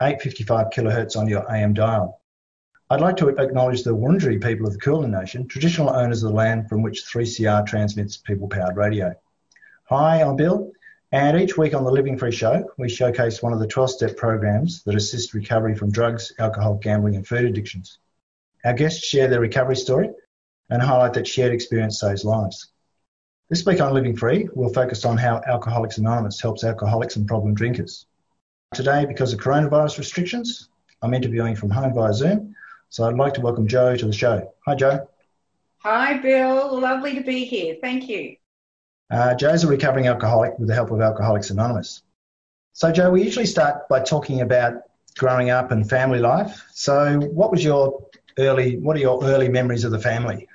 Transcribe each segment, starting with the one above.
855 kilohertz on your AM dial. I'd like to acknowledge the Wurundjeri people of the Kulin Nation, traditional owners of the land from which 3CR transmits people-powered radio. Hi, I'm Bill, and each week on the Living Free Show, we showcase one of the 12-step programs that assist recovery from drugs, alcohol, gambling and food addictions. Our guests share their recovery story and highlight that shared experience saves lives. This week on Living Free, we'll focus on how Alcoholics Anonymous helps alcoholics and problem drinkers. Today, because of coronavirus restrictions, I'm interviewing from home via Zoom, so I'd like to welcome Joe to the show. Hi, Joe. Hi, Bill. Lovely to be here. Thank you. Uh, Jo's a recovering alcoholic with the help of Alcoholics Anonymous. So, Joe, we usually start by talking about growing up and family life. So, what was your early? What are your early memories of the family?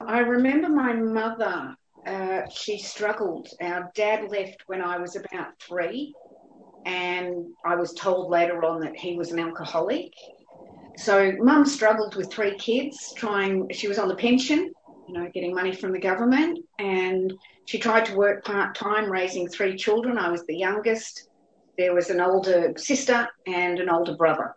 I remember my mother, uh, she struggled. Our dad left when I was about three, and I was told later on that he was an alcoholic. So mum struggled with three kids, trying, she was on the pension, you know, getting money from the government, and she tried to work part time raising three children. I was the youngest. There was an older sister and an older brother.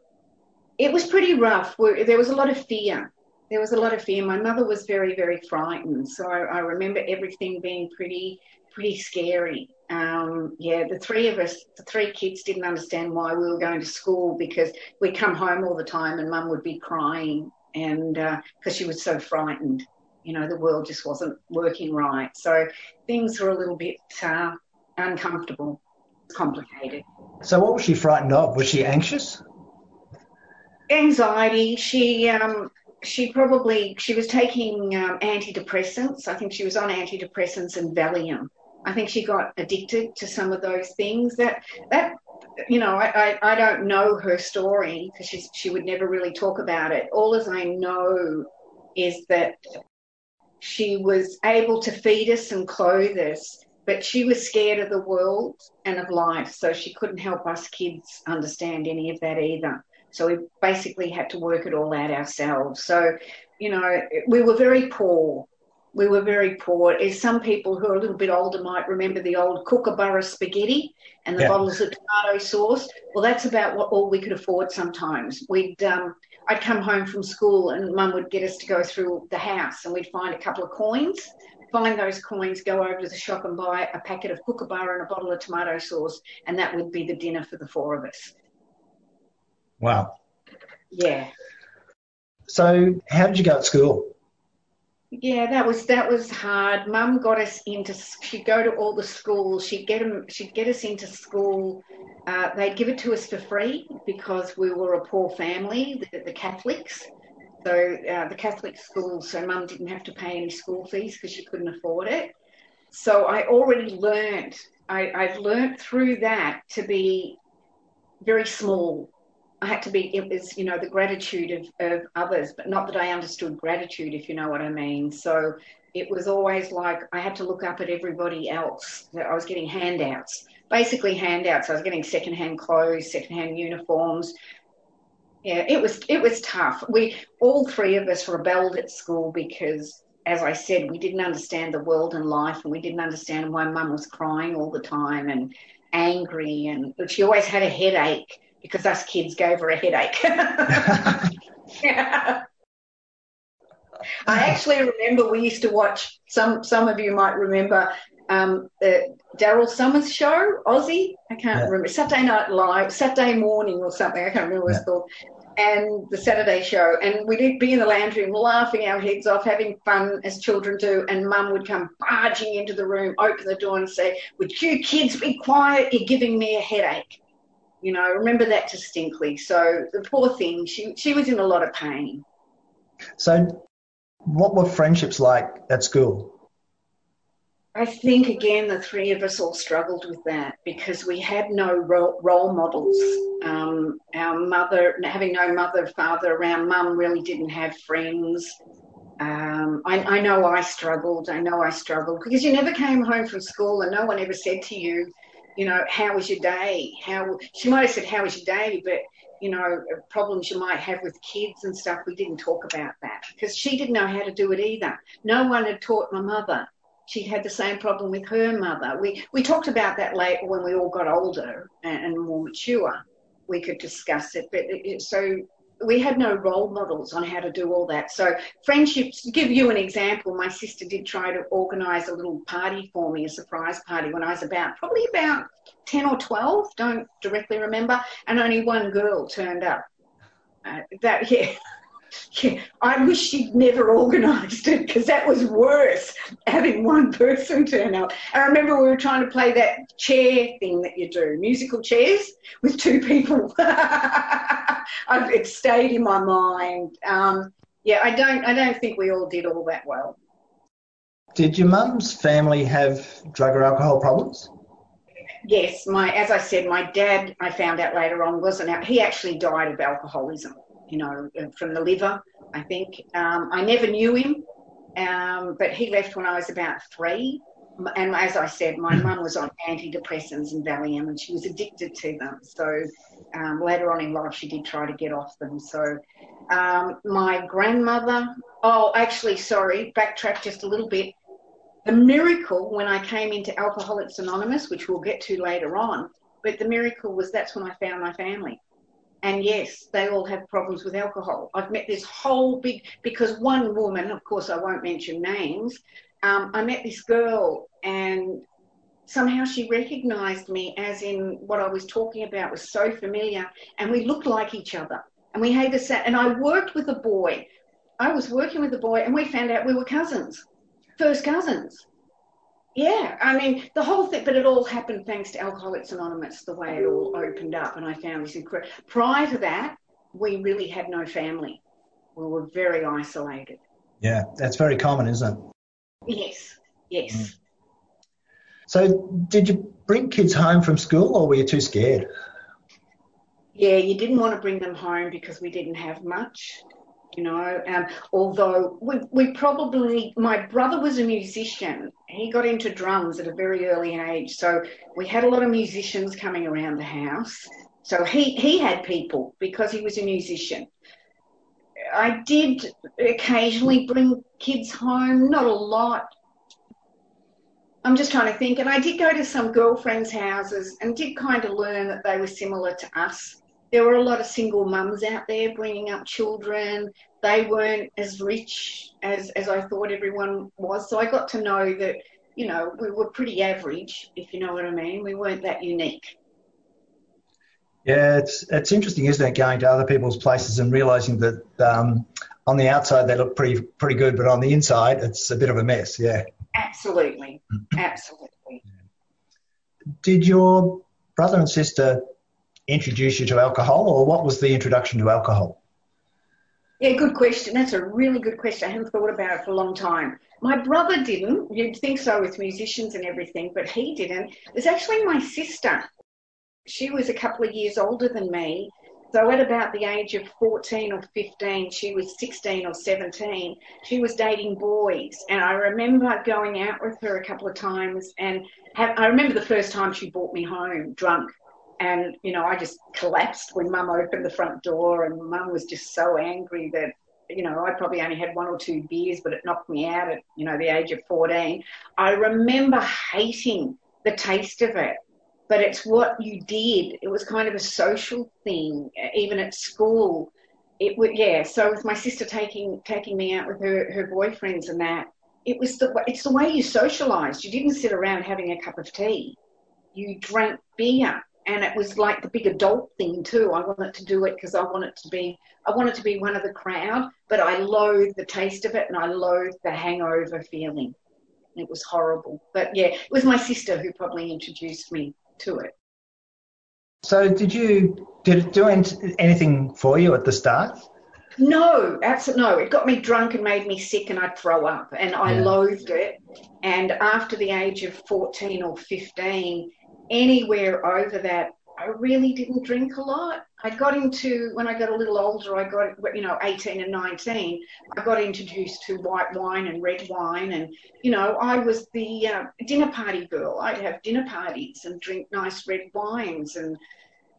It was pretty rough. There was a lot of fear there was a lot of fear. My mother was very, very frightened. So I, I remember everything being pretty, pretty scary. Um, yeah, the three of us, the three kids didn't understand why we were going to school because we'd come home all the time and mum would be crying and because uh, she was so frightened. You know, the world just wasn't working right. So things were a little bit uh, uncomfortable, complicated. So what was she frightened of? Was she anxious? Anxiety. She um, she probably she was taking um, antidepressants. I think she was on antidepressants and Valium. I think she got addicted to some of those things. That that you know, I, I, I don't know her story because she she would never really talk about it. All as I know is that she was able to feed us and clothe us, but she was scared of the world and of life, so she couldn't help us kids understand any of that either. So we basically had to work it all out ourselves. So, you know, we were very poor. We were very poor. As some people who are a little bit older might remember the old kookaburra spaghetti and the yeah. bottles of tomato sauce. Well, that's about what all we could afford sometimes. We'd, um, I'd come home from school and mum would get us to go through the house and we'd find a couple of coins find those coins, go over to the shop and buy a packet of kookaburra and a bottle of tomato sauce, and that would be the dinner for the four of us. Wow. Yeah. So, how did you go at school? Yeah, that was that was hard. Mum got us into. She'd go to all the schools. She'd get them. She'd get us into school. Uh, they'd give it to us for free because we were a poor family, the, the Catholics. So uh, the Catholic schools, so Mum didn't have to pay any school fees because she couldn't afford it. So I already learned. I, I've learned through that to be very small I had to be, it was, you know, the gratitude of, of others, but not that I understood gratitude, if you know what I mean. So it was always like I had to look up at everybody else. I was getting handouts, basically handouts. I was getting secondhand clothes, secondhand uniforms. Yeah, it was it was tough. We all three of us rebelled at school because, as I said, we didn't understand the world and life, and we didn't understand why Mum was crying all the time and angry, and she always had a headache because us kids gave her a headache. yeah. I actually remember we used to watch some. Some of you might remember um, the Daryl Somers show, Aussie. I can't yeah. remember Saturday Night Live, Saturday morning or something. I can't remember what yeah. it's called. And the Saturday show, and we'd be in the lounge room laughing our heads off, having fun as children do. And Mum would come barging into the room, open the door, and say, "Would you kids be quiet? You're giving me a headache." You know, I remember that distinctly. So the poor thing, she she was in a lot of pain. So, what were friendships like at school? I think again the three of us all struggled with that because we had no role, role models. Um, our mother, having no mother, father around, mum really didn't have friends. Um, I, I, know I struggled. I know I struggled because you never came home from school and no one ever said to you, you know, how was your day? How she might have said, how was your day? But you know, problems you might have with kids and stuff. We didn't talk about that because she didn't know how to do it either. No one had taught my mother she had the same problem with her mother. We we talked about that later when we all got older and, and more mature. We could discuss it, but it, it, so we had no role models on how to do all that. So friendships. To give you an example, my sister did try to organise a little party for me, a surprise party, when I was about probably about ten or twelve. Don't directly remember, and only one girl turned up. Uh, that yeah yeah, I wish she'd never organised it because that was worse having one person turn up. I remember we were trying to play that chair thing that you do, musical chairs with two people. it stayed in my mind. Um, yeah, I don't, I don't think we all did all that well. Did your mum's family have drug or alcohol problems? Yes, my as I said, my dad. I found out later on wasn't. He actually died of alcoholism you know, from the liver, I think. Um, I never knew him, um, but he left when I was about three. And as I said, my mum was on antidepressants and Valium, and she was addicted to them. So um, later on in life, she did try to get off them. So um, my grandmother, oh, actually, sorry, backtrack just a little bit. The miracle when I came into Alcoholics Anonymous, which we'll get to later on, but the miracle was that's when I found my family. And yes, they all have problems with alcohol. I've met this whole big, because one woman, of course, I won't mention names, um, I met this girl and somehow she recognized me as in what I was talking about was so familiar and we looked like each other. And we had this, and I worked with a boy. I was working with a boy and we found out we were cousins, first cousins yeah, I mean, the whole thing, but it all happened thanks to Alcoholics Anonymous, the way it all opened up. And I found this incredible. Prior to that, we really had no family. We were very isolated. Yeah, that's very common, isn't it? Yes, yes. Mm. So, did you bring kids home from school or were you too scared? Yeah, you didn't want to bring them home because we didn't have much you know. Um, although we, we probably, my brother was a musician. He got into drums at a very early age. So we had a lot of musicians coming around the house. So he, he had people because he was a musician. I did occasionally bring kids home, not a lot. I'm just trying to think. And I did go to some girlfriends' houses and did kind of learn that they were similar to us there were a lot of single mums out there bringing up children. They weren't as rich as, as I thought everyone was. So I got to know that, you know, we were pretty average, if you know what I mean. We weren't that unique. Yeah, it's it's interesting, isn't it, going to other people's places and realizing that um, on the outside they look pretty pretty good, but on the inside it's a bit of a mess. Yeah. Absolutely, absolutely. Did your brother and sister introduce you to alcohol, or what was the introduction to alcohol? Yeah, good question. That's a really good question. I haven't thought about it for a long time. My brother didn't. You'd think so with musicians and everything, but he didn't. It was actually my sister. She was a couple of years older than me. So at about the age of 14 or 15, she was 16 or 17, she was dating boys. And I remember going out with her a couple of times and have, I remember the first time she brought me home drunk and, you know, I just collapsed when mum opened the front door, and mum was just so angry that, you know, I probably only had one or two beers, but it knocked me out at, you know, the age of 14. I remember hating the taste of it, but it's what you did. It was kind of a social thing, even at school. It would, yeah. So with my sister taking taking me out with her her boyfriends and that, it was the it's the way you socialised. You didn't sit around having a cup of tea. You drank beer and it was like the big adult thing too. I wanted to do it because I wanted to be I wanted to be one of the crowd, but I loathed the taste of it and I loathed the hangover feeling. It was horrible. But yeah, it was my sister who probably introduced me to it. So did you did it do anything for you at the start? No, absolutely no. It got me drunk and made me sick, and I'd throw up, and I yeah. loathed it. And after the age of 14 or 15, anywhere over that, I really didn't drink a lot. I got into, when I got a little older, I got, you know, 18 and 19, I got introduced to white wine and red wine. And, you know, I was the uh, dinner party girl. I'd have dinner parties and drink nice red wines. And,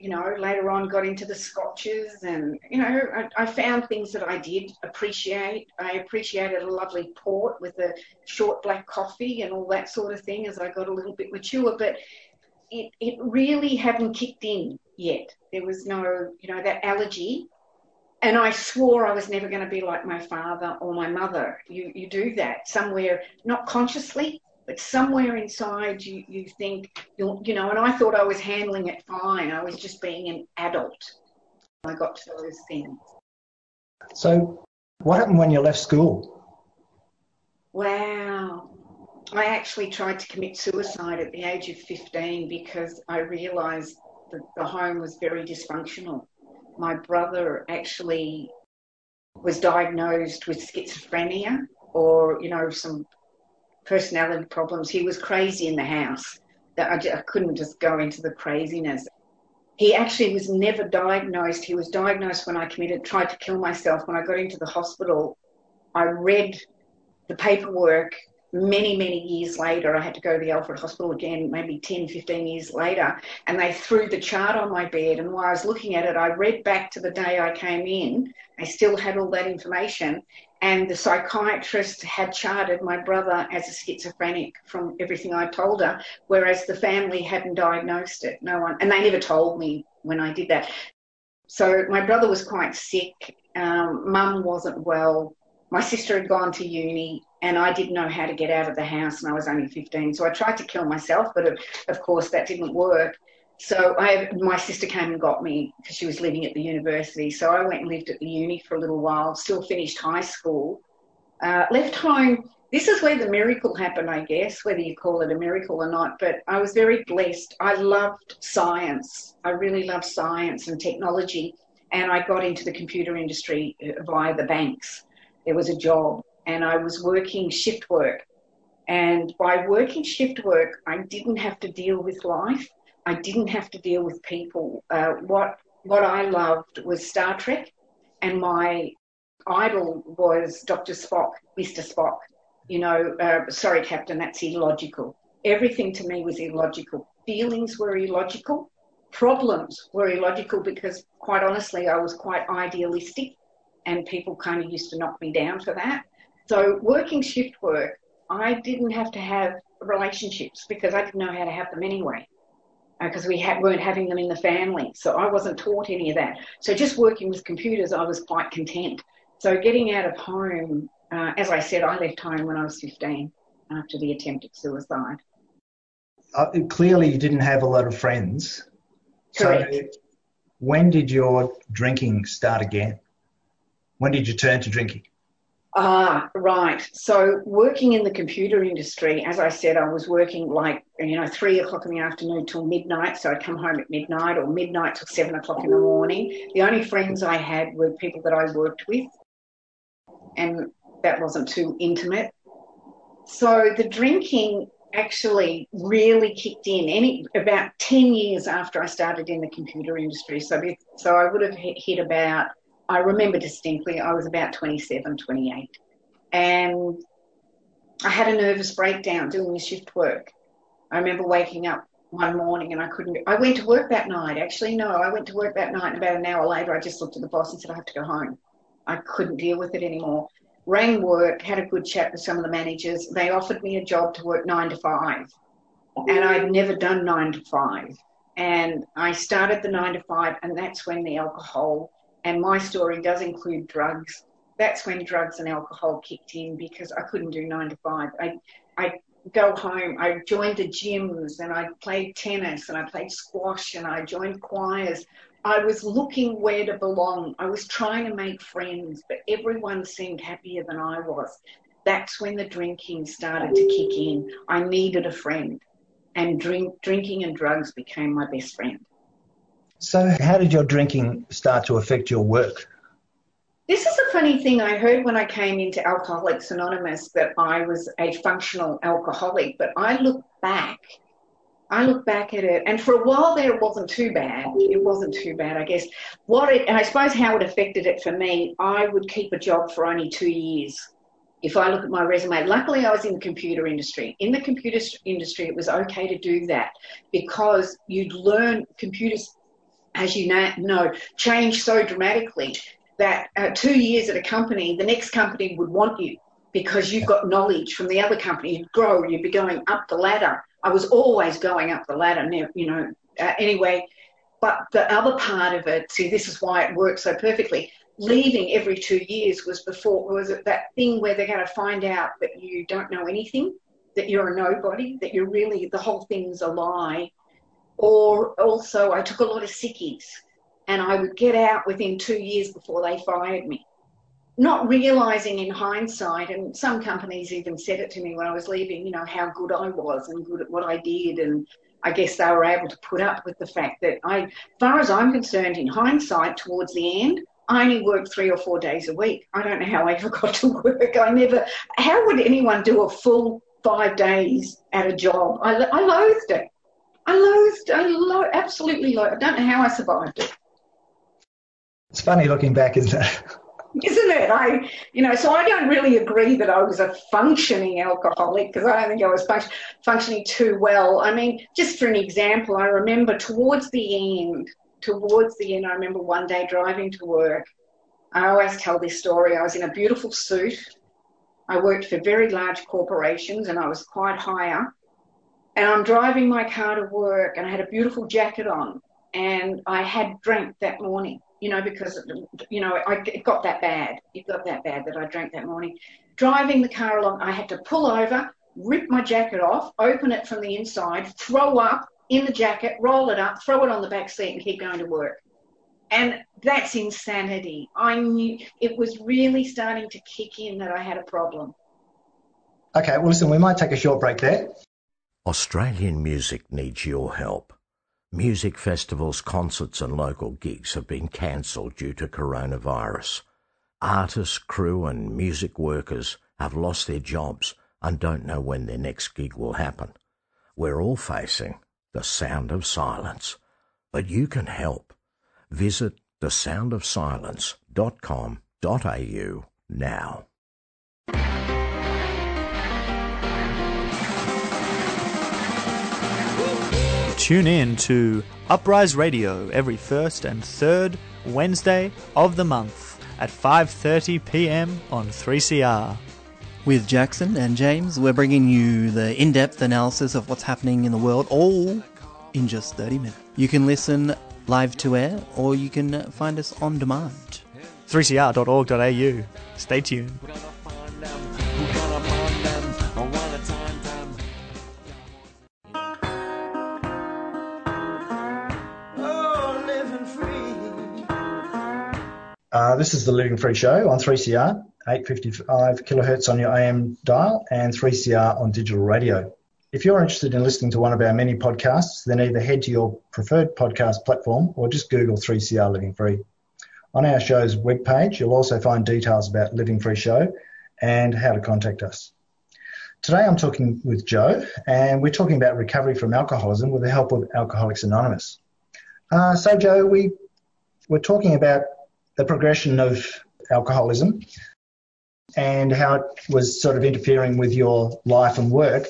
you know, later on got into the scotches. And, you know, I, I found things that I did appreciate. I appreciated a lovely port with a short black coffee and all that sort of thing as I got a little bit mature. But, it, it really hadn't kicked in yet. There was no, you know, that allergy. And I swore I was never going to be like my father or my mother. You, you do that somewhere, not consciously, but somewhere inside you, you think, you you know, and I thought I was handling it fine. I was just being an adult. I got to those things. So, what happened when you left school? Wow. I actually tried to commit suicide at the age of 15 because I realised that the home was very dysfunctional. My brother actually was diagnosed with schizophrenia or, you know, some personality problems. He was crazy in the house. That I, I couldn't just go into the craziness. He actually was never diagnosed. He was diagnosed when I committed, tried to kill myself. When I got into the hospital, I read the paperwork many, many years later, I had to go to the Alfred Hospital again, maybe 10, 15 years later, and they threw the chart on my bed. And while I was looking at it, I read back to the day I came in. I still had all that information. And the psychiatrist had charted my brother as a schizophrenic from everything I told her, whereas the family hadn't diagnosed it. No one, and they never told me when I did that. So my brother was quite sick. Um, Mum wasn't well. My sister had gone to uni and I didn't know how to get out of the house, and I was only 15. So I tried to kill myself, but of, of course that didn't work. So I, my sister came and got me because she was living at the university. So I went and lived at the uni for a little while. Still finished high school. Uh, left home. This is where the miracle happened, I guess, whether you call it a miracle or not. But I was very blessed. I loved science. I really loved science and technology, and I got into the computer industry uh, via the banks. There was a job and I was working shift work. And by working shift work, I didn't have to deal with life. I didn't have to deal with people. Uh, what what I loved was Star Trek, and my idol was Dr. Spock, Mr. Spock. You know, uh, sorry, Captain, that's illogical. Everything to me was illogical. Feelings were illogical. Problems were illogical because, quite honestly, I was quite idealistic, and people kind of used to knock me down for that. So working shift work, I didn't have to have relationships because I didn't know how to have them anyway because uh, we had, weren't having them in the family. So I wasn't taught any of that. So just working with computers, I was quite content. So getting out of home, uh, as I said, I left home when I was 15 after the attempted suicide. Uh, clearly, you didn't have a lot of friends. Correct. So when did your drinking start again? When did you turn to drinking? Ah, right. So working in the computer industry, as I said, I was working like, you know, three o'clock in the afternoon till midnight. So I'd come home at midnight or midnight till seven o'clock in the morning. The only friends I had were people that I worked with. And that wasn't too intimate. So the drinking actually really kicked in any about 10 years after I started in the computer industry. So, so I would have hit about I remember distinctly, I was about 27, 28. And I had a nervous breakdown doing the shift work. I remember waking up one morning and I couldn't. I went to work that night. Actually, no, I went to work that night, and about an hour later, I just looked at the boss and said, I have to go home. I couldn't deal with it anymore. Rang work, had a good chat with some of the managers. They offered me a job to work nine to five, and I'd never done nine to five. And I started the nine to five, and that's when the alcohol and my story does include drugs. That's when drugs and alcohol kicked in because I couldn't do nine to five. I, I go home. I joined the gyms and I played tennis and I played squash and I joined choirs. I was looking where to belong. I was trying to make friends, but everyone seemed happier than I was. That's when the drinking started to kick in. I needed a friend, and drink, drinking and drugs became my best friend. So, how did your drinking start to affect your work? This is a funny thing. I heard when I came into Alcoholics Anonymous that I was a functional alcoholic, but I look back. I look back at it, and for a while there, it wasn't too bad. It wasn't too bad, I guess. What it, and I suppose how it affected it for me, I would keep a job for only two years. If I look at my resume, luckily I was in the computer industry. In the computer industry, it was okay to do that because you'd learn computers, as you know, change so dramatically that uh, two years at a company, the next company would want you because you've got knowledge from the other company. You'd grow, you'd be going up the ladder. I was always going up the ladder, you know, uh, anyway. But the other part of it, see, this is why it works so perfectly. Leaving every two years was before, was it that thing where they're going to find out that you don't know anything, that you're a nobody, that you're really, the whole thing's a lie. Or also, I took a lot of sickies and I would get out within two years before they fired me. Not realizing in hindsight, and some companies even said it to me when I was leaving, you know, how good I was and good at what I did. And I guess they were able to put up with the fact that I, as far as I'm concerned, in hindsight, towards the end, I only worked three or four days a week. I don't know how I ever got to work. I never, how would anyone do a full five days at a job? I, I loathed it. I loathed, I lo- absolutely loathed. I don't know how I survived it. It's funny looking back, isn't it? Isn't it? I, you know, so I don't really agree that I was a functioning alcoholic because I don't think I was fun- functioning too well. I mean, just for an example, I remember towards the end, towards the end, I remember one day driving to work. I always tell this story. I was in a beautiful suit. I worked for very large corporations and I was quite high up. And I'm driving my car to work and I had a beautiful jacket on and I had drank that morning you know, because, you know, I, it got that bad. It got that bad that I drank that morning. Driving the car along, I had to pull over, rip my jacket off, open it from the inside, throw up in the jacket, roll it up, throw it on the back seat, and keep going to work. And that's insanity. I knew it was really starting to kick in that I had a problem. Okay, well, listen, we might take a short break there. Australian music needs your help. Music festivals, concerts, and local gigs have been cancelled due to coronavirus. Artists, crew, and music workers have lost their jobs and don't know when their next gig will happen. We're all facing the sound of silence, but you can help. Visit thesoundofsilence.com.au now. Tune in to Uprise Radio every first and third Wednesday of the month at 5:30 p.m. on 3CR. With Jackson and James, we're bringing you the in-depth analysis of what's happening in the world all in just 30 minutes. You can listen live to air or you can find us on demand. 3cr.org.au. Stay tuned. Uh, this is the Living Free Show on 3CR, 855 kilohertz on your AM dial, and 3CR on digital radio. If you're interested in listening to one of our many podcasts, then either head to your preferred podcast platform or just Google 3CR Living Free. On our show's webpage, you'll also find details about Living Free Show and how to contact us. Today I'm talking with Joe, and we're talking about recovery from alcoholism with the help of Alcoholics Anonymous. Uh, so, Joe, we we're talking about the progression of alcoholism and how it was sort of interfering with your life and work.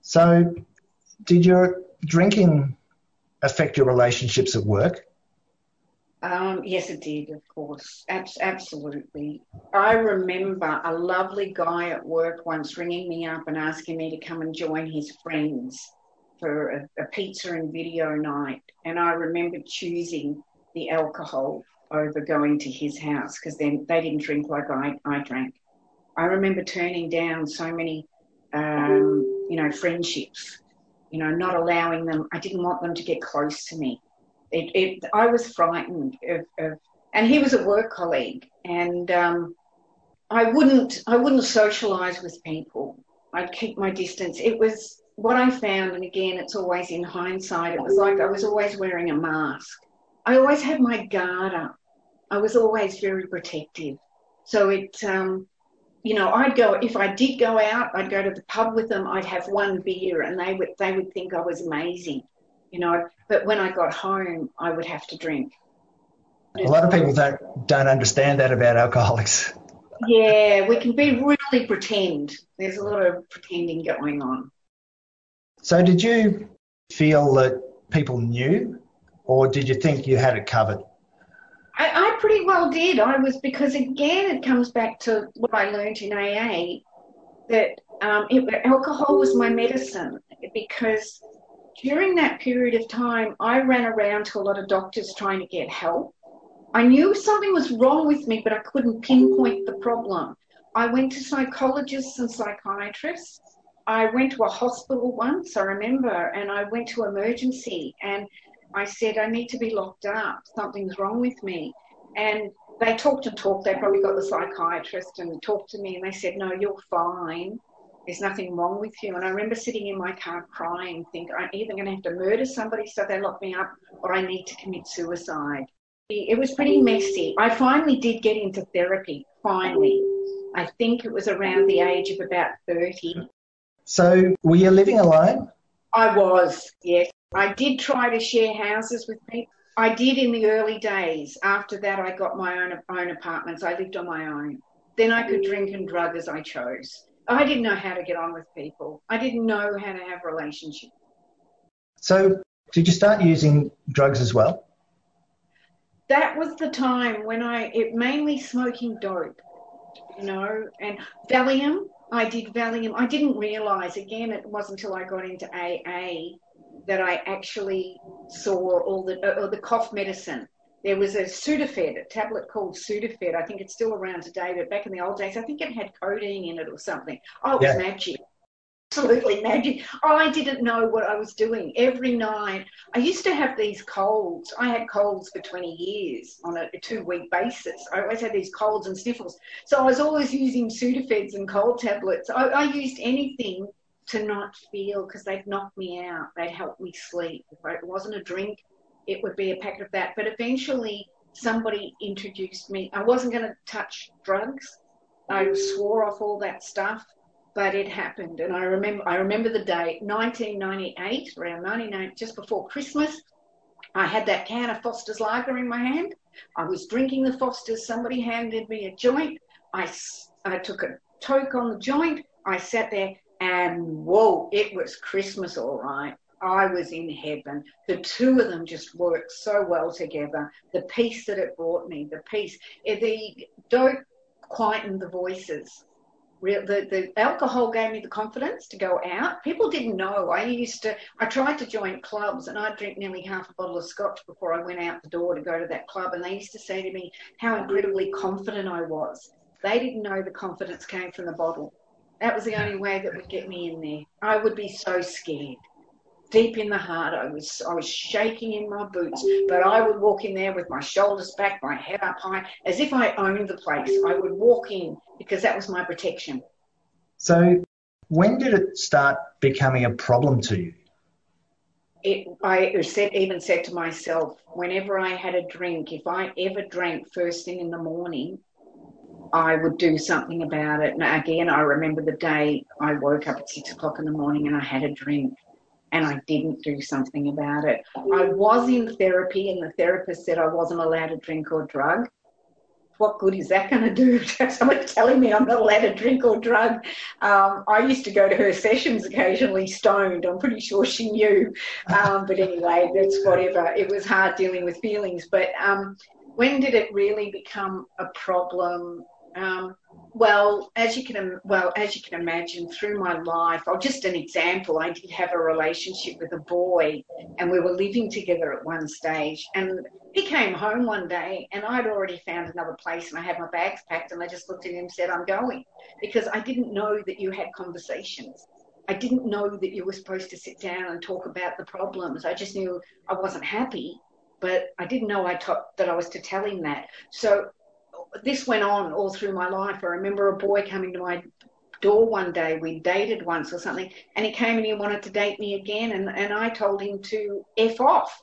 So, did your drinking affect your relationships at work? Um, yes, it did, of course. Abs- absolutely. I remember a lovely guy at work once ringing me up and asking me to come and join his friends for a, a pizza and video night. And I remember choosing the alcohol over going to his house because then they didn't drink like I, I drank. I remember turning down so many, um, you know, friendships, you know, not allowing them. I didn't want them to get close to me. It, it, I was frightened of, of, and he was a work colleague, and um, I wouldn't, I wouldn't socialise with people. I'd keep my distance. It was what I found, and again, it's always in hindsight. It was like I was always wearing a mask. I always had my guard up. I was always very protective. So it, um, you know, I'd go if I did go out, I'd go to the pub with them. I'd have one beer, and they would they would think I was amazing, you know. But when I got home, I would have to drink. A lot of people don't don't understand that about alcoholics. Yeah, we can be really pretend. There's a lot of pretending going on. So, did you feel that people knew, or did you think you had it covered? I, I pretty well did. I was because again, it comes back to what I learned in AA that um, it, alcohol was my medicine because during that period of time, I ran around to a lot of doctors trying to get help. I knew something was wrong with me, but I couldn't pinpoint the problem. I went to psychologists and psychiatrists. I went to a hospital once, I remember, and I went to emergency and I said, I need to be locked up. Something's wrong with me. And they talked and talked. They probably got the psychiatrist and talked to me and they said, No, you're fine. There's nothing wrong with you. And I remember sitting in my car crying, thinking, I'm either going to have to murder somebody so they lock me up or I need to commit suicide. It was pretty messy. I finally did get into therapy, finally. I think it was around the age of about 30. So, were you living alone? I was, yes. I did try to share houses with people. I did in the early days. After that, I got my own, own apartments. I lived on my own. Then I could drink and drug as I chose. I didn't know how to get on with people. I didn't know how to have relationships. So, did you start using drugs as well? That was the time when I, it mainly smoking dope, you know, and Valium. I did Valium. I didn't realize, again, it wasn't until I got into AA that I actually saw all the, uh, the cough medicine. There was a Sudafed, a tablet called Sudafed. I think it's still around today, but back in the old days, I think it had codeine in it or something. Oh, it was magic. Absolutely magic. I didn't know what I was doing. Every night, I used to have these colds. I had colds for 20 years on a, a two week basis. I always had these colds and sniffles. So I was always using Sudafeds and cold tablets. I, I used anything to not feel because they'd knock me out. They'd help me sleep. If it wasn't a drink, it would be a packet of that. But eventually, somebody introduced me. I wasn't going to touch drugs. I swore off all that stuff, but it happened. And I remember, I remember the day, 1998, around 99, just before Christmas. I had that can of Foster's Lager in my hand. I was drinking the Foster's. Somebody handed me a joint. I, I took a toke on the joint. I sat there and whoa, it was Christmas, all right. I was in heaven. The two of them just worked so well together. The peace that it brought me, the peace. Eh, don't quieten the voices. The, the alcohol gave me the confidence to go out. People didn't know. I used to, I tried to join clubs and I'd drink nearly half a bottle of scotch before I went out the door to go to that club. And they used to say to me how incredibly confident I was. They didn't know the confidence came from the bottle. That was the only way that would get me in there. I would be so scared. Deep in the heart, I was I was shaking in my boots, but I would walk in there with my shoulders back, my head up high, as if I owned the place. I would walk in because that was my protection. So, when did it start becoming a problem to you? It, I said, even said to myself, whenever I had a drink, if I ever drank first thing in the morning, I would do something about it. And again, I remember the day I woke up at six o'clock in the morning and I had a drink and I didn't do something about it. I was in therapy and the therapist said I wasn't allowed to drink or drug. What good is that going to do? Someone telling me I'm not allowed to drink or drug. Um, I used to go to her sessions occasionally stoned. I'm pretty sure she knew. Um, but anyway, that's whatever. It was hard dealing with feelings. But um, when did it really become a problem? Um, well, as you can well as you can imagine, through my life, or just an example, I did have a relationship with a boy, and we were living together at one stage. And he came home one day, and I'd already found another place, and I had my bags packed, and I just looked at him and said, "I'm going," because I didn't know that you had conversations. I didn't know that you were supposed to sit down and talk about the problems. I just knew I wasn't happy, but I didn't know I t- that I was to tell him that. So this went on all through my life. I remember a boy coming to my door one day. We dated once or something, and he came and he wanted to date me again, and, and I told him to f off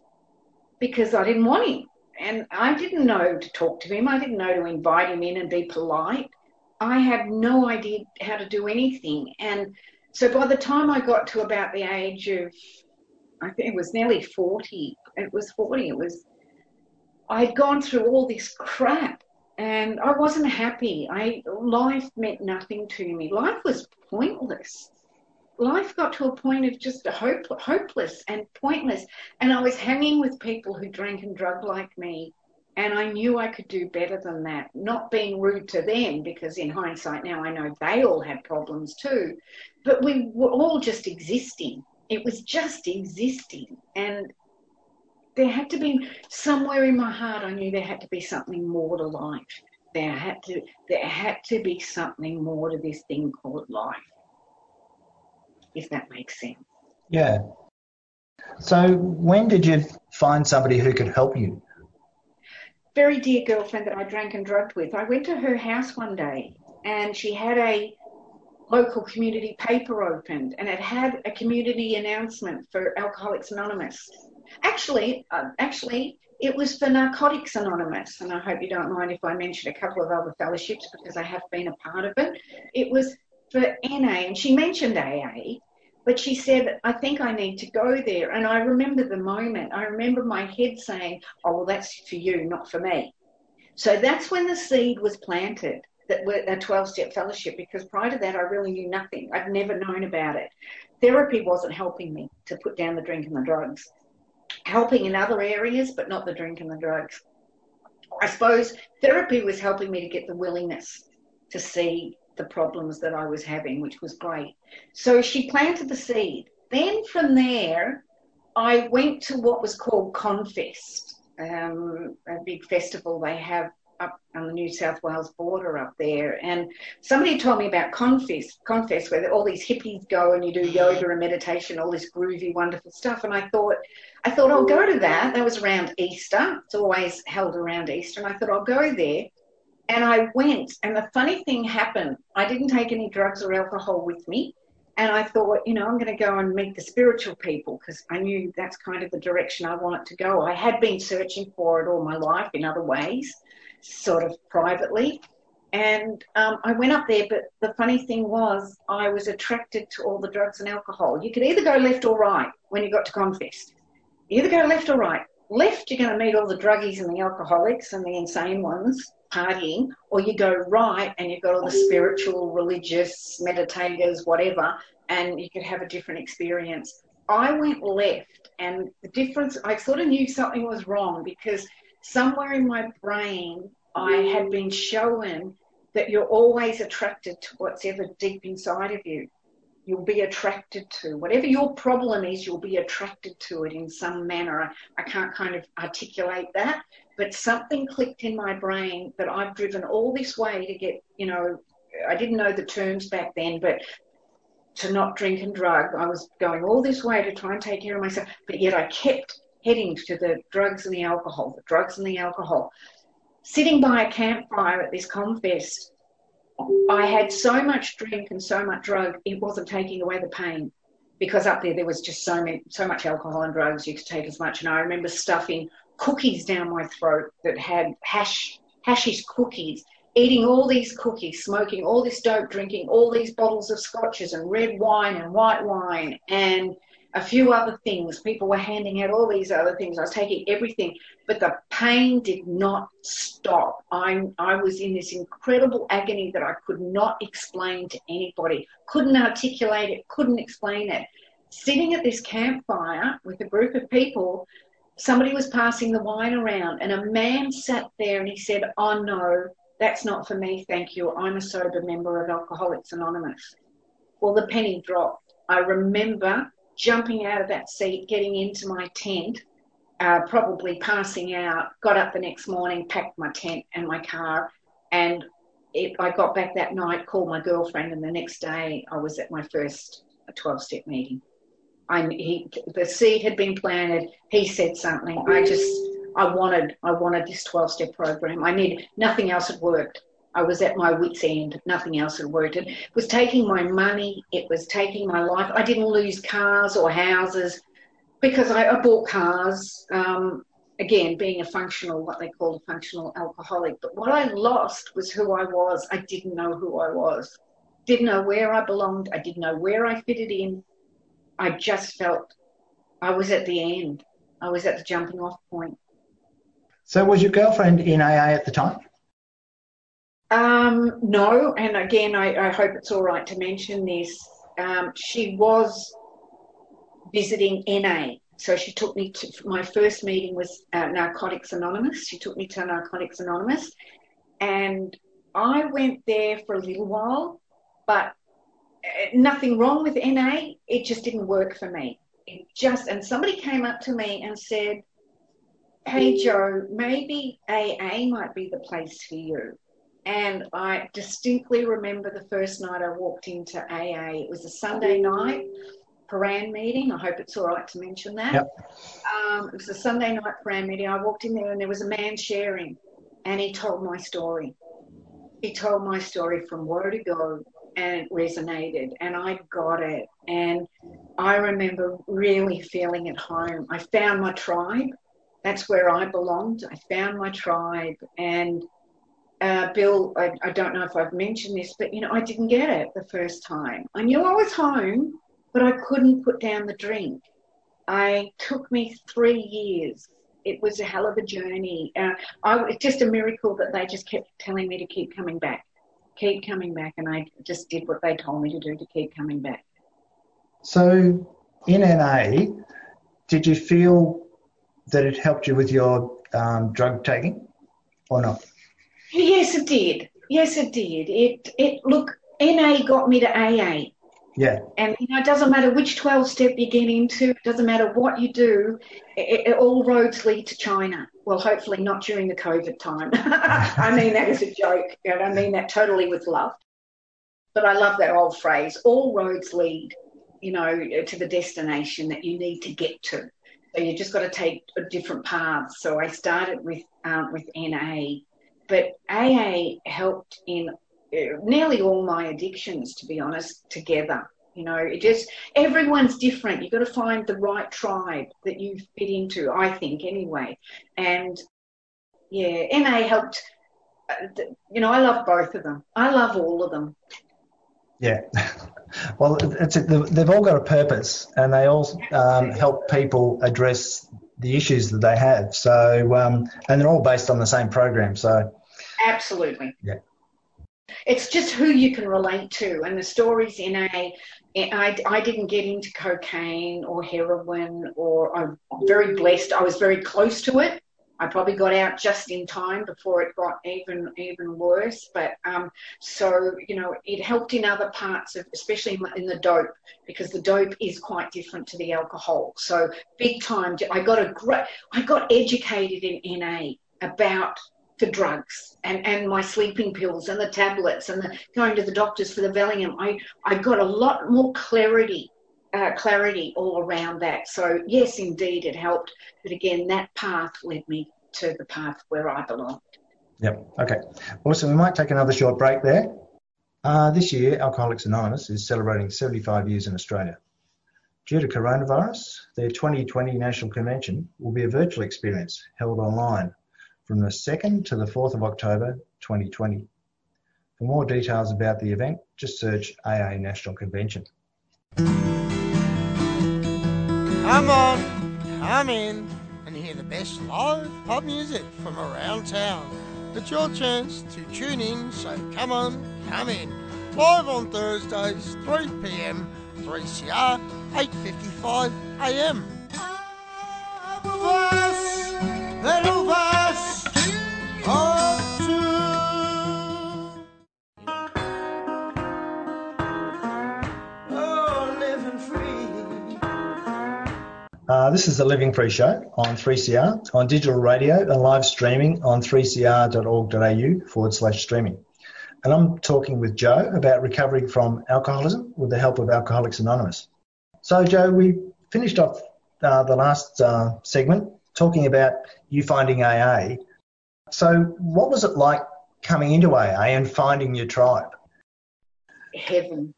because I didn't want him. and I didn't know to talk to him. I didn't know to invite him in and be polite. I had no idea how to do anything. And so by the time I got to about the age of, I think it was nearly 40, it was 40, it was, I had gone through all this crap and I wasn't happy. I, life meant nothing to me. Life was pointless. Life got to a point of just hope, hopeless and pointless. And I was hanging with people who drank and drug like me and I knew I could do better than that. Not being rude to them, because in hindsight now I know they all had problems too. But we were all just existing. It was just existing. And there had to be somewhere in my heart I knew there had to be something more to life. There had to there had to be something more to this thing called life. If that makes sense. Yeah. So when did you find somebody who could help you? very dear girlfriend that I drank and drugged with, I went to her house one day and she had a local community paper opened and it had a community announcement for Alcoholics Anonymous. Actually, uh, actually, it was for Narcotics Anonymous, and I hope you don't mind if I mention a couple of other fellowships because I have been a part of it. It was for NA, and she mentioned AA, but she said, I think I need to go there. And I remember the moment. I remember my head saying, Oh, well, that's for you, not for me. So that's when the seed was planted that we're a 12 step fellowship because prior to that, I really knew nothing. I'd never known about it. Therapy wasn't helping me to put down the drink and the drugs, helping in other areas, but not the drink and the drugs. I suppose therapy was helping me to get the willingness to see the problems that I was having, which was great. So she planted the seed. Then from there, I went to what was called Confest, um, a big festival they have up on the New South Wales border up there. And somebody told me about Confest, Confest, where all these hippies go and you do mm-hmm. yoga and meditation, all this groovy, wonderful stuff. And I thought, I thought I'll go to that. That was around Easter. It's always held around Easter. And I thought I'll go there. And I went, and the funny thing happened. I didn't take any drugs or alcohol with me. And I thought, you know, I'm going to go and meet the spiritual people because I knew that's kind of the direction I wanted to go. I had been searching for it all my life in other ways, sort of privately. And um, I went up there, but the funny thing was, I was attracted to all the drugs and alcohol. You could either go left or right when you got to Confest. Either go left or right. Left, you're going to meet all the druggies and the alcoholics and the insane ones partying, or you go right and you've got all the spiritual, religious, meditators, whatever, and you could have a different experience. I went left, and the difference, I sort of knew something was wrong because somewhere in my brain, I had been shown that you're always attracted to what's ever deep inside of you. You'll be attracted to whatever your problem is, you'll be attracted to it in some manner. I, I can't kind of articulate that, but something clicked in my brain that I've driven all this way to get, you know, I didn't know the terms back then, but to not drink and drug. I was going all this way to try and take care of myself, but yet I kept heading to the drugs and the alcohol, the drugs and the alcohol. Sitting by a campfire at this confest, I had so much drink and so much drug, it wasn't taking away the pain because up there there was just so many, so much alcohol and drugs you could take as much. And I remember stuffing cookies down my throat that had hash hashish cookies, eating all these cookies, smoking all this dope, drinking all these bottles of scotches and red wine and white wine and a few other things. People were handing out all these other things. I was taking everything, but the pain did not stop. I, I was in this incredible agony that I could not explain to anybody, couldn't articulate it, couldn't explain it. Sitting at this campfire with a group of people somebody was passing the wine around and a man sat there and he said, Oh no, that's not for me, thank you. I'm a sober member of Alcoholics Anonymous. Well, the penny dropped. I remember jumping out of that seat, getting into my tent, uh, probably passing out, got up the next morning, packed my tent and my car, and it, I got back that night, called my girlfriend, and the next day I was at my first 12 step meeting. I he the seed had been planted. He said something. I just I wanted I wanted this twelve step program. I need nothing else had worked. I was at my wits end. Nothing else had worked. It was taking my money. It was taking my life. I didn't lose cars or houses because I, I bought cars. Um, again, being a functional, what they call a functional alcoholic. But what I lost was who I was. I didn't know who I was. Didn't know where I belonged. I didn't know where I fitted in. I just felt I was at the end. I was at the jumping off point. So, was your girlfriend in AA at the time? Um, no, and again, I, I, hope it's all right to mention this. Um, she was visiting NA, so she took me to my first meeting was uh, Narcotics Anonymous. She took me to Narcotics Anonymous, and I went there for a little while, but uh, nothing wrong with NA. It just didn't work for me. It just and somebody came up to me and said, hey Jo, maybe AA might be the place for you. And I distinctly remember the first night I walked into AA. It was a Sunday night Prahran meeting. I hope it's all right to mention that. Yep. Um, it was a Sunday night Prahran meeting. I walked in there and there was a man sharing, and he told my story. He told my story from where to go, and it resonated, and I got it. And I remember really feeling at home. I found my tribe that's where I belonged. I found my tribe. And uh, Bill, I, I, don't know if I've mentioned this, but you know, I didn't get it the first time. I knew I was home, but I couldn't put down the drink. I took me three years. It was a hell of a journey. Uh, I, it's just a miracle that they just kept telling me to keep coming back, keep coming back, and I just did what they told me to do to keep coming back. So, in NA, did you feel that it helped you with your um, drug taking or not? Yes, it did. Yes, it did. It it look NA got me to AA. Yeah. And you know, it doesn't matter which 12 step you get into, it doesn't matter what you do, it, it, all roads lead to China. Well, hopefully not during the COVID time. I mean that as a joke. Know, I mean that totally with love. But I love that old phrase all roads lead, you know, to the destination that you need to get to. So you just got to take different paths. So I started with um, with NA, but AA helped in uh, nearly all my addictions, to be honest, together. You know, it just everyone's different. You've got to find the right tribe that you fit into. I think anyway, and yeah, NA helped. Uh, you know, I love both of them. I love all of them. Yeah. Well, they've all got a purpose, and they all um, help people address the issues that they have. So, um, and they're all based on the same program. So, absolutely. Yeah. It's just who you can relate to, and the stories in a. I, I didn't get into cocaine or heroin, or I'm very blessed. I was very close to it, I probably got out just in time before it got even even worse. But um, so you know, it helped in other parts of, especially in the dope, because the dope is quite different to the alcohol. So big time. I got a great. I got educated in NA about the drugs and, and my sleeping pills and the tablets and the, going to the doctors for the Valium. I, I got a lot more clarity uh, clarity all around that. So, yes, indeed, it helped. But again, that path led me to the path where I belong. Yep. Okay. Awesome. We might take another short break there. Uh, this year, Alcoholics Anonymous is celebrating 75 years in Australia. Due to coronavirus, their 2020 National Convention will be a virtual experience held online from the 2nd to the 4th of October 2020. For more details about the event, just search AA National Convention. Come on, come in and hear the best live pub music from around town. It's your chance to tune in, so come on, come in. Live on Thursdays, 3 pm, 3CR, 8.55 am. Uh, this is the Living Free Show on 3CR, on digital radio and live streaming on 3cr.org.au forward slash streaming. And I'm talking with Jo about recovering from alcoholism with the help of Alcoholics Anonymous. So, Jo, we finished off uh, the last uh, segment talking about you finding AA. So, what was it like coming into AA and finding your tribe? Heaven.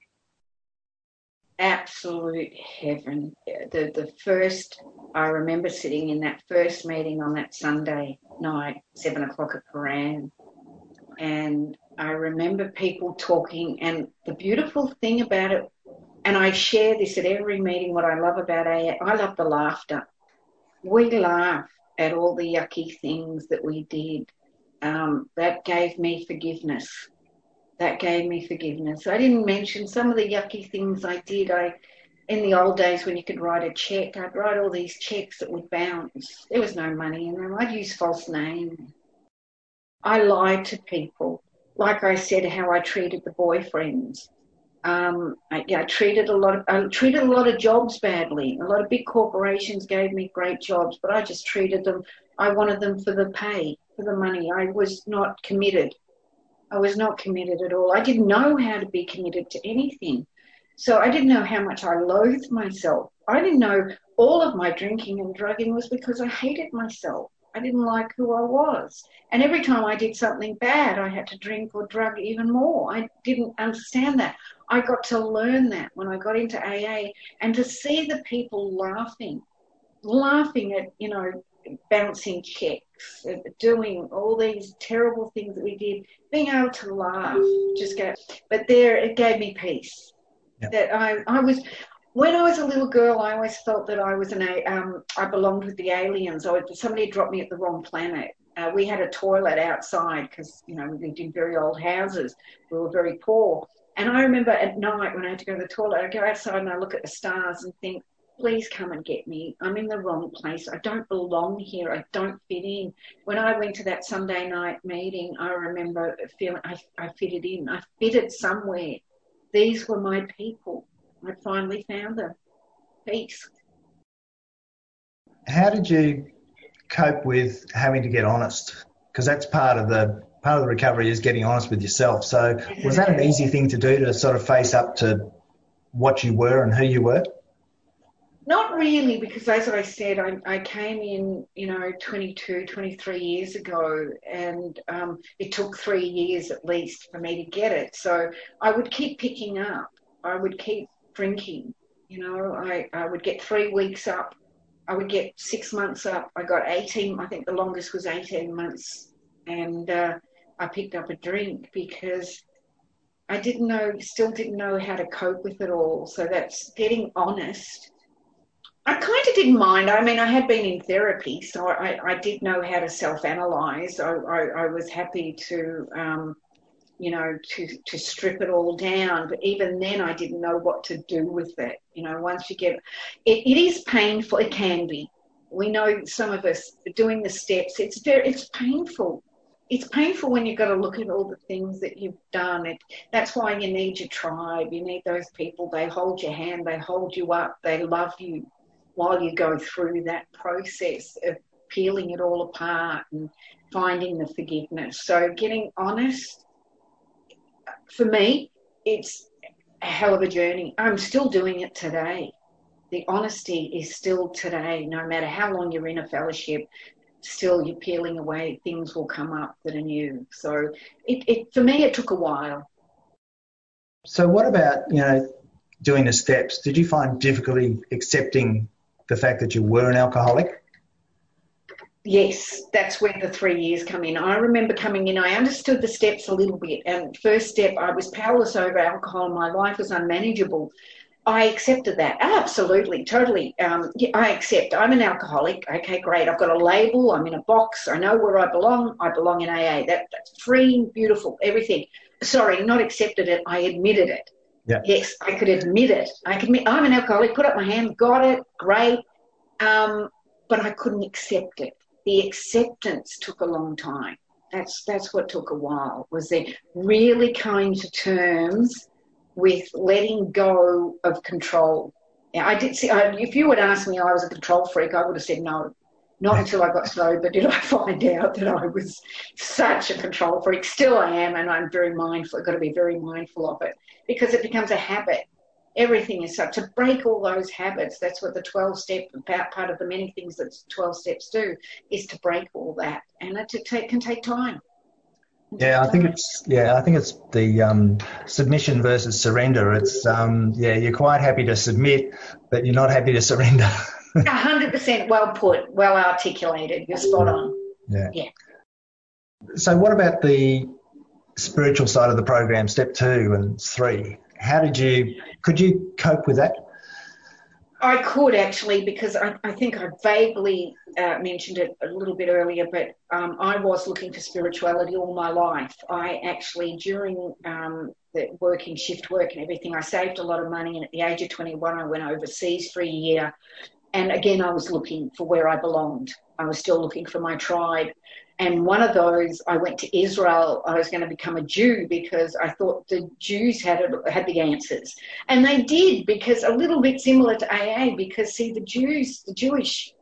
Absolute heaven. The the first I remember sitting in that first meeting on that Sunday night, seven o'clock at Prahran, and I remember people talking. And the beautiful thing about it, and I share this at every meeting. What I love about AA, I love the laughter. We laugh at all the yucky things that we did. Um, that gave me forgiveness that gave me forgiveness. I didn't mention some of the yucky things I did. I, in the old days when you could write a check, I'd write all these checks that would bounce. There was no money in them. I'd use false names. I lied to people. Like I said, how I treated the boyfriends. Um, I, yeah, I treated a lot of I treated a lot of jobs badly. A lot of big corporations gave me great jobs, but I just treated them. I wanted them for the pay, for the money. I was not committed. I was not committed at all. I didn't know how to be committed to anything. So I didn't know how much I loathed myself. I didn't know all of my drinking and drugging was because I hated myself. I didn't like who I was. And every time I did something bad, I had to drink or drug even more. I didn't understand that. I got to learn that when I got into AA and to see the people laughing, laughing at, you know, bouncing checks, doing all these terrible things that we did, being able to laugh, just go. But there, it gave me peace. Yep. That I, I was, when I was a little girl, I always felt that I was an, um, I belonged with the aliens. Or somebody dropped me at the wrong planet. Uh, we had a toilet outside because you know we lived in very old houses. We were very poor. And I remember at night when I had to go to the toilet, I'd go outside and I look at the stars and think, please come and get me. I'm in the wrong place. I don't belong here. I don't fit in. When I went to that Sunday night meeting, I remember feeling I, I fitted in. I fitted somewhere. These were my people. I finally found them. Peace. How did you cope with having to get honest? Because that's part of the part of the recovery is getting honest with yourself. So was that an easy thing to do to sort of face up to what you were and who you were? Really, because as I said, I, I came in, you know, 22, 23 years ago, and um, it took three years at least for me to get it. So I would keep picking up. I would keep drinking. You know, I, I would get three weeks up. I would get six months up. I got 18, I think the longest was 18 months. And uh, I picked up a drink because I didn't know, still didn't know how to cope with it all. So that's getting honest I kind of didn't mind. I mean, I had been in therapy, so I, I did know how to self-analyze. I, I, I was happy to, um, you know, to to strip it all down. But even then, I didn't know what to do with it. You know, once you get, it, it is painful. It can be. We know some of us doing the steps. It's very, it's painful. It's painful when you've got to look at all the things that you've done. It, that's why you need your tribe. You need those people. They hold your hand. They hold you up. They love you while you go through that process of peeling it all apart and finding the forgiveness. So, getting honest, for me, it's a hell of a journey. I'm still doing it today. The honesty is still today, no matter how long you're in a fellowship, still you're peeling away, things will come up that are new. So, it, it for me, it took a while. So, what about, you know, doing the steps? Did you find difficulty accepting the fact that you were an alcoholic? Yes, that's where the three years come in. I remember coming in, I understood the steps a little bit. And first step, I was powerless over alcohol, my life was unmanageable. I accepted that. Absolutely, totally. Um, yeah, I accept. I'm an alcoholic. Okay, great. I've got a label. I'm in a box. I know where I belong. I belong in AA. That, that's free, beautiful, everything. Sorry, not accepted it. I admitted it. Yeah. Yes, I could admit it. I could admit I'm an alcoholic, put up my hand, got it, great. Um, but I couldn't accept it. The acceptance took a long time. That's that's what took a while. Was there really coming to terms with letting go of control? Yeah, I did see. I, if you had asked me, I was a control freak. I would have said no. Not until I got sober did I find out that I was such a control freak. Still I am, and I'm very mindful. I've got to be very mindful of it because it becomes a habit. Everything is such to break all those habits. That's what the 12 step part of the many things that 12 steps do is to break all that, and it take, can take time. Yeah, I think it's yeah, I think it's the um, submission versus surrender. It's um, yeah, you're quite happy to submit, but you're not happy to surrender. A hundred percent well put, well articulated. You're spot on. Yeah. Yeah. So, what about the spiritual side of the program, step two and three? How did you could you cope with that? I could actually, because I, I think I vaguely uh, mentioned it a little bit earlier, but um, I was looking for spirituality all my life. I actually, during um, the working shift work and everything, I saved a lot of money, and at the age of 21, I went overseas for a year. And again, I was looking for where I belonged. I was still looking for my tribe. And one of those, I went to Israel. I was going to become a Jew because I thought the Jews had had the answers, and they did. Because a little bit similar to AA, because see, the Jews, the Jewish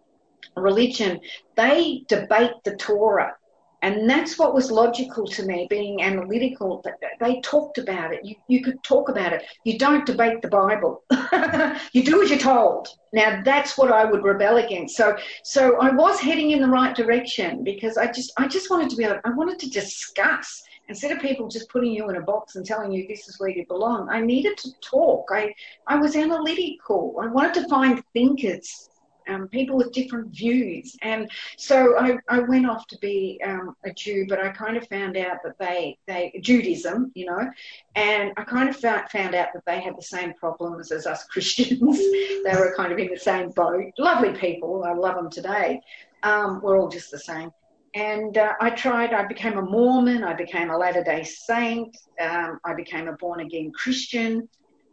religion, they debate the Torah. And that's what was logical to me, being analytical. They talked about it. You, you could talk about it. You don't debate the Bible. you do as you're told. Now that's what I would rebel against. So, so I was heading in the right direction because I just, I just wanted to be able, I wanted to discuss instead of people just putting you in a box and telling you this is where you belong. I needed to talk. I, I was analytical. I wanted to find thinkers um, people with different views. And so I, I went off to be um, a Jew, but I kind of found out that they, they Judaism, you know, and I kind of found, found out that they had the same problems as us Christians. they were kind of in the same boat. Lovely people, I love them today. Um, we're all just the same. And uh, I tried, I became a Mormon, I became a Latter day Saint, um, I became a born again Christian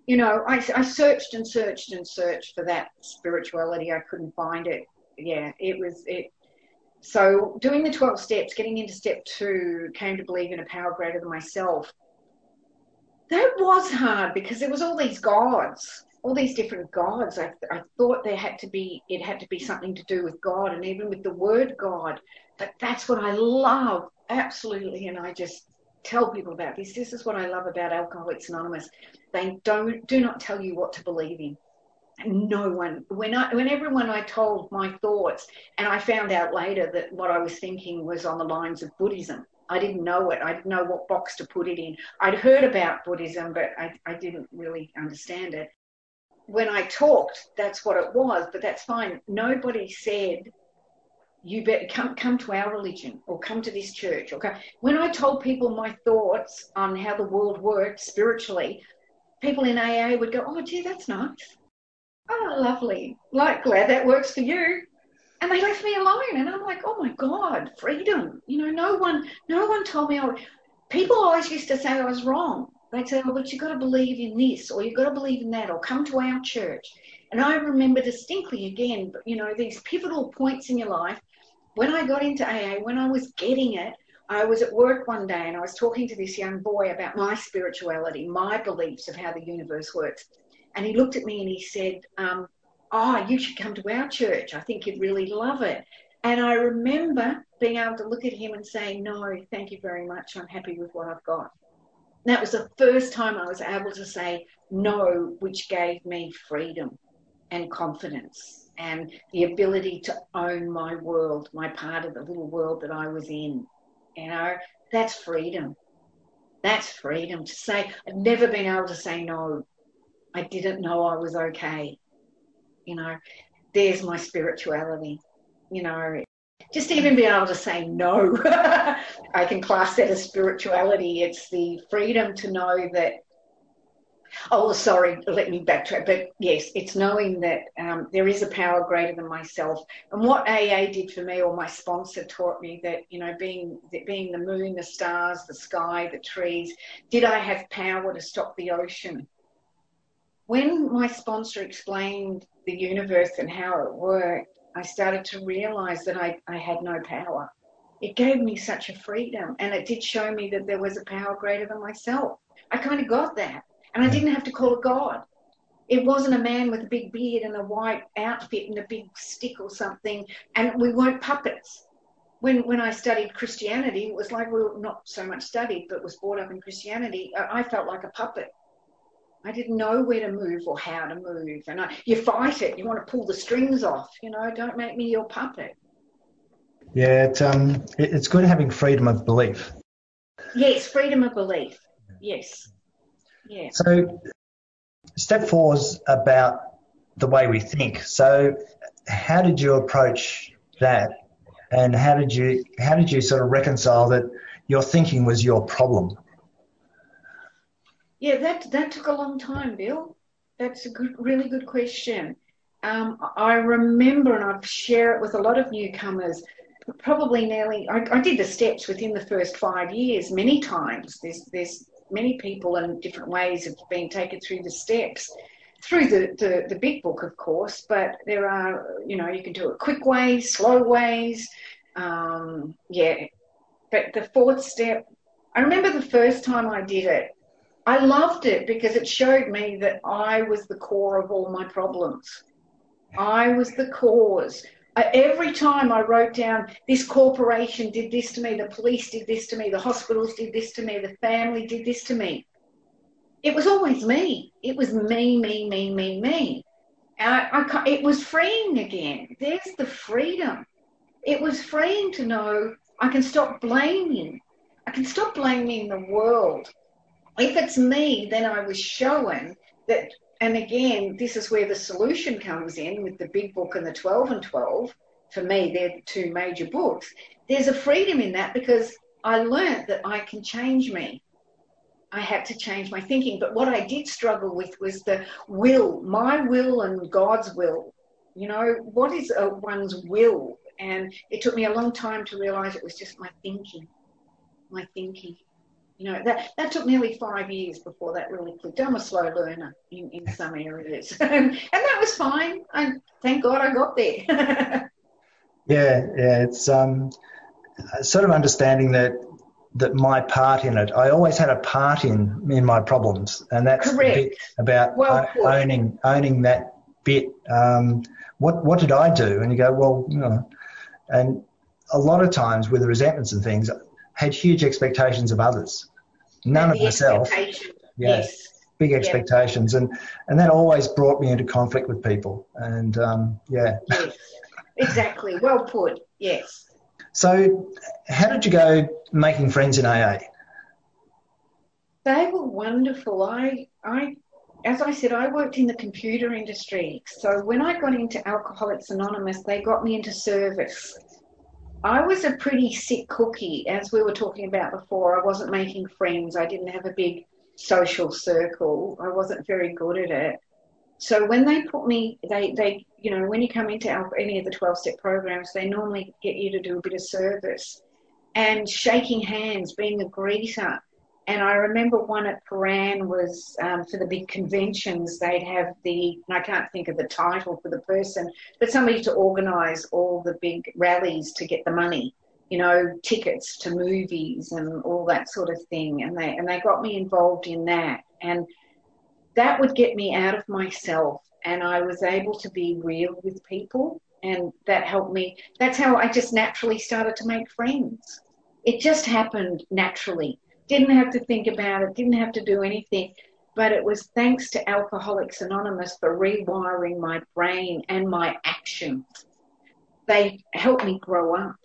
you know, I, I searched and searched and searched for that spirituality. I couldn't find it. Yeah, it was it. So doing the 12 steps, getting into step two, came to believe in a power greater than myself. That was hard because there was all these gods, all these different gods. I, I thought there had to be, it had to be something to do with God and even with the word God. But that's what I love, absolutely. And I just tell people about this. This is what I love about Alcoholics Anonymous. They don't do not tell you what to believe in. No one. When I when everyone I told my thoughts, and I found out later that what I was thinking was on the lines of Buddhism. I didn't know it. I didn't know what box to put it in. I'd heard about Buddhism, but I, I didn't really understand it. When I talked, that's what it was, but that's fine. Nobody said you better come come to our religion or come to this church come. when i told people my thoughts on how the world worked spiritually people in aa would go oh gee that's nice. Oh lovely. Like glad that works for you. And they left me alone and i'm like oh my god freedom. You know no one no one told me I would, people always used to say i was wrong. They'd say oh but you've got to believe in this or you've got to believe in that or come to our church. And I remember distinctly again, you know, these pivotal points in your life when I got into AA, when I was getting it, I was at work one day and I was talking to this young boy about my spirituality, my beliefs of how the universe works. And he looked at me and he said, um, Oh, you should come to our church. I think you'd really love it. And I remember being able to look at him and say, No, thank you very much. I'm happy with what I've got. And that was the first time I was able to say no, which gave me freedom and confidence and the ability to own my world, my part of the little world that I was in. You know, that's freedom. That's freedom to say, I've never been able to say no. I didn't know I was okay. You know, there's my spirituality. You know, just even being able to say no, I can class that as spirituality. It's the freedom to know that Oh, sorry, let me backtrack. But yes, it's knowing that um, there is a power greater than myself. And what AA did for me, or my sponsor taught me that, you know, being, being the moon, the stars, the sky, the trees, did I have power to stop the ocean? When my sponsor explained the universe and how it worked, I started to realize that I, I had no power. It gave me such a freedom and it did show me that there was a power greater than myself. I kind of got that. And I didn't have to call it God. It wasn't a man with a big beard and a white outfit and a big stick or something. And we weren't puppets. When, when I studied Christianity, it was like we were not so much studied, but was brought up in Christianity. I felt like a puppet. I didn't know where to move or how to move. And I, you fight it. You want to pull the strings off. You know, don't make me your puppet. Yeah, it, um, it, it's good having freedom of belief. Yes, freedom of belief. Yes. Yeah. So, step four is about the way we think. So, how did you approach that, and how did you how did you sort of reconcile that your thinking was your problem? Yeah, that that took a long time, Bill. That's a good, really good question. Um, I remember, and I share it with a lot of newcomers. Probably nearly, I, I did the steps within the first five years many times. There's there's many people in different ways have been taken through the steps, through the, the, the big book, of course, but there are, you know, you can do it quick ways, slow ways. Um, yeah. But the fourth step, I remember the first time I did it, I loved it because it showed me that I was the core of all my problems. I was the cause. Every time I wrote down, this corporation did this to me, the police did this to me, the hospitals did this to me, the family did this to me. It was always me. It was me, me, me, me, me. I, I, it was freeing again. There's the freedom. It was freeing to know I can stop blaming. I can stop blaming the world if it's me, then I was showing that, and again, this is where the solution comes in with the big book and the 12 and 12. For me, they're the two major books. There's a freedom in that because I learned that I can change me. I had to change my thinking. But what I did struggle with was the will, my will and God's will. You know, what is a, one's will? And it took me a long time to realize it was just my thinking, my thinking. You know, that, that took nearly five years before that really clicked. I'm a slow learner in, in some areas. and, and that was fine. I, thank God I got there. yeah, yeah. It's um, sort of understanding that that my part in it. I always had a part in in my problems, and that's about well owning owning that bit. Um, what what did I do? And you go, well, you know, and a lot of times with the resentments and things, had huge expectations of others, none of myself. Yes, yes. Big expectations, and and that always brought me into conflict with people. And um, yeah. Yes, exactly. Well put. Yes. So, how did you go making friends in AA? They were wonderful. I, I, as I said, I worked in the computer industry. So when I got into Alcoholics Anonymous, they got me into service. I was a pretty sick cookie, as we were talking about before. I wasn't making friends. I didn't have a big social circle. I wasn't very good at it. So when they put me, they, they, you know, when you come into any of the 12 step programs, they normally get you to do a bit of service and shaking hands, being a greeter, and I remember one at Prahran was um, for the big conventions, they'd have the, I can't think of the title for the person, but somebody to organise all the big rallies to get the money, you know, tickets to movies and all that sort of thing. And they, and they got me involved in that. And that would get me out of myself. And I was able to be real with people. And that helped me. That's how I just naturally started to make friends. It just happened naturally didn't have to think about it, didn't have to do anything. But it was thanks to Alcoholics Anonymous for rewiring my brain and my actions. They helped me grow up.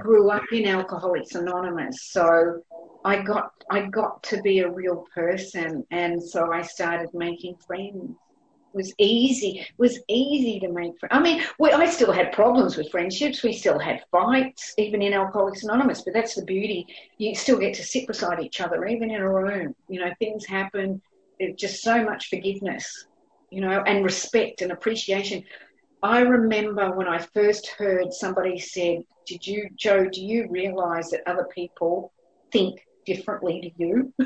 Grew up in Alcoholics Anonymous, so I got I got to be a real person, and so I started making friends was easy. Was easy to make friends. I mean, we, I still had problems with friendships. We still had fights, even in Alcoholics Anonymous. But that's the beauty. You still get to sit beside each other, even in a room. You know, things happen. There's just so much forgiveness, you know, and respect and appreciation. I remember when I first heard somebody said, "Did you, Jo? Do you realise that other people think differently to you?"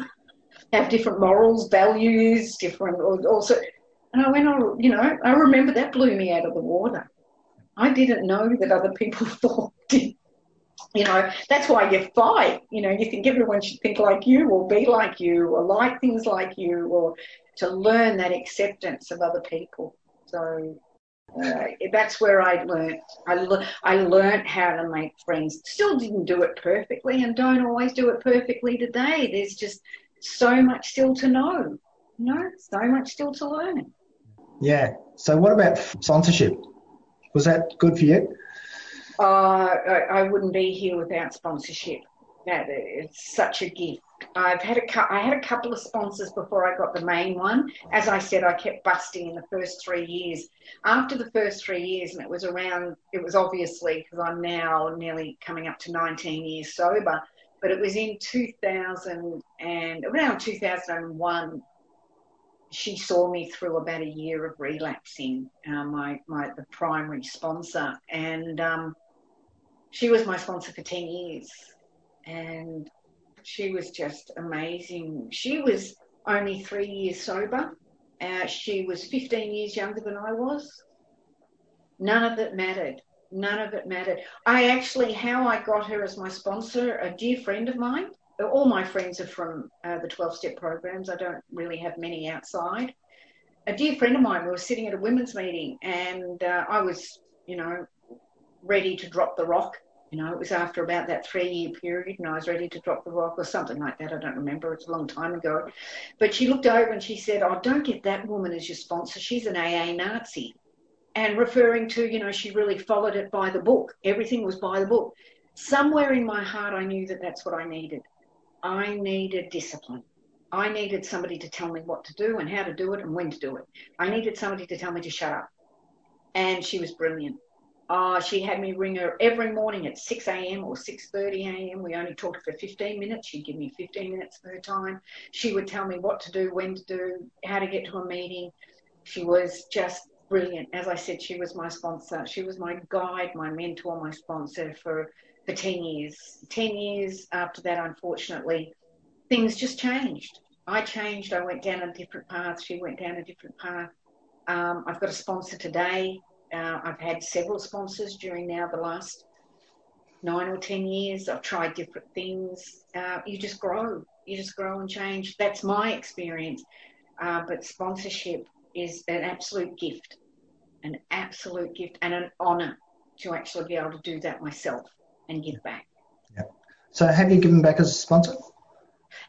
have different morals, values, different also and I went on, you know, I remember that blew me out of the water. I didn't know that other people thought, you know, that's why you fight. You know, you think everyone should think like you or be like you or like things like you or to learn that acceptance of other people. So uh, that's where I learned. I, le- I learned how to make friends. Still didn't do it perfectly and don't always do it perfectly today. There's just so much still to know. You know, so much still to learn. Yeah. So what about sponsorship? Was that good for you? Uh, I, I wouldn't be here without sponsorship. that it's such a gift. I've had a I had a couple of sponsors before I got the main one. As I said, I kept busting in the first three years. After the first three years, and it was around, it was obviously because I'm now nearly coming up to 19 years sober. But it was in 2000 and around 2001 she saw me through about a year of relapsing, uh, my, my the primary sponsor, and um, she was my sponsor for 10 years. And she was just amazing. She was only three years sober. Uh, she was 15 years younger than I was. None of it mattered. None of it mattered. I actually, how I got her as my sponsor, a dear friend of mine, all my friends are from uh, the 12 step programs. I don't really have many outside. A dear friend of mine, we were sitting at a women's meeting and uh, I was, you know, ready to drop the rock. You know, it was after about that three year period and I was ready to drop the rock or something like that. I don't remember. It's a long time ago. But she looked over and she said, Oh, don't get that woman as your sponsor. She's an AA Nazi. And referring to, you know, she really followed it by the book. Everything was by the book. Somewhere in my heart, I knew that that's what I needed. I needed discipline. I needed somebody to tell me what to do and how to do it and when to do it. I needed somebody to tell me to shut up. And she was brilliant. Oh, she had me ring her every morning at 6 a.m. or 6.30 a.m. We only talked for 15 minutes. She'd give me 15 minutes of her time. She would tell me what to do, when to do, how to get to a meeting. She was just brilliant. As I said, she was my sponsor. She was my guide, my mentor, my sponsor for for 10 years. 10 years after that, unfortunately, things just changed. I changed. I went down a different path. She went down a different path. Um, I've got a sponsor today. Uh, I've had several sponsors during now the last nine or 10 years. I've tried different things. Uh, you just grow. You just grow and change. That's my experience. Uh, but sponsorship is an absolute gift, an absolute gift, and an honour to actually be able to do that myself and give back. Yeah. So have you given back as a sponsor?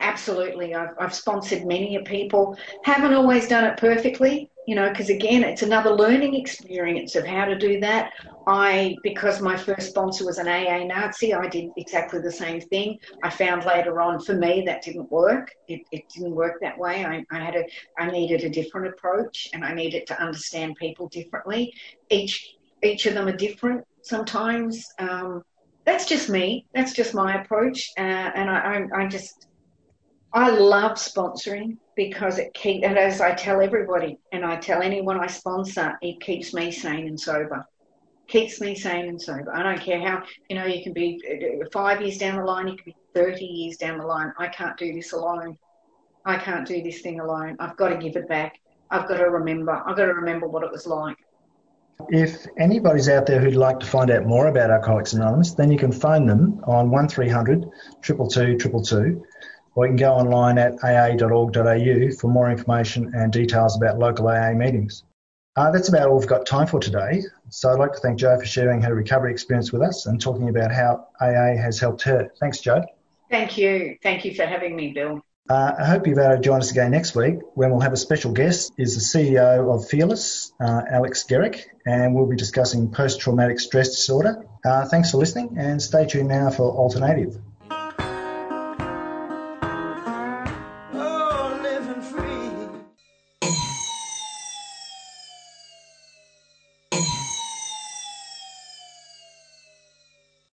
Absolutely. I've, I've sponsored many people. Haven't always done it perfectly, you know, because again, it's another learning experience of how to do that. I, because my first sponsor was an AA Nazi, I did exactly the same thing. I found later on for me that didn't work. It, it didn't work that way. I, I had a, I needed a different approach and I needed to understand people differently. Each, each of them are different sometimes. Um, that's just me. That's just my approach, uh, and I, I, I, just I love sponsoring because it keeps. And as I tell everybody, and I tell anyone I sponsor, it keeps me sane and sober. Keeps me sane and sober. I don't care how you know you can be uh, five years down the line, you can be thirty years down the line. I can't do this alone. I can't do this thing alone. I've got to give it back. I've got to remember. I've got to remember what it was like. If anybody's out there who'd like to find out more about Alcoholics Anonymous, then you can phone them on 1300 222 222 or you can go online at aa.org.au for more information and details about local AA meetings. Uh, that's about all we've got time for today. So I'd like to thank Jo for sharing her recovery experience with us and talking about how AA has helped her. Thanks, Jo. Thank you. Thank you for having me, Bill. Uh, I hope you're able to join us again next week when we'll have a special guest is the CEO of Fearless, uh, Alex Gerrick, and we'll be discussing post-traumatic stress disorder. Uh, thanks for listening and stay tuned now for Alternative.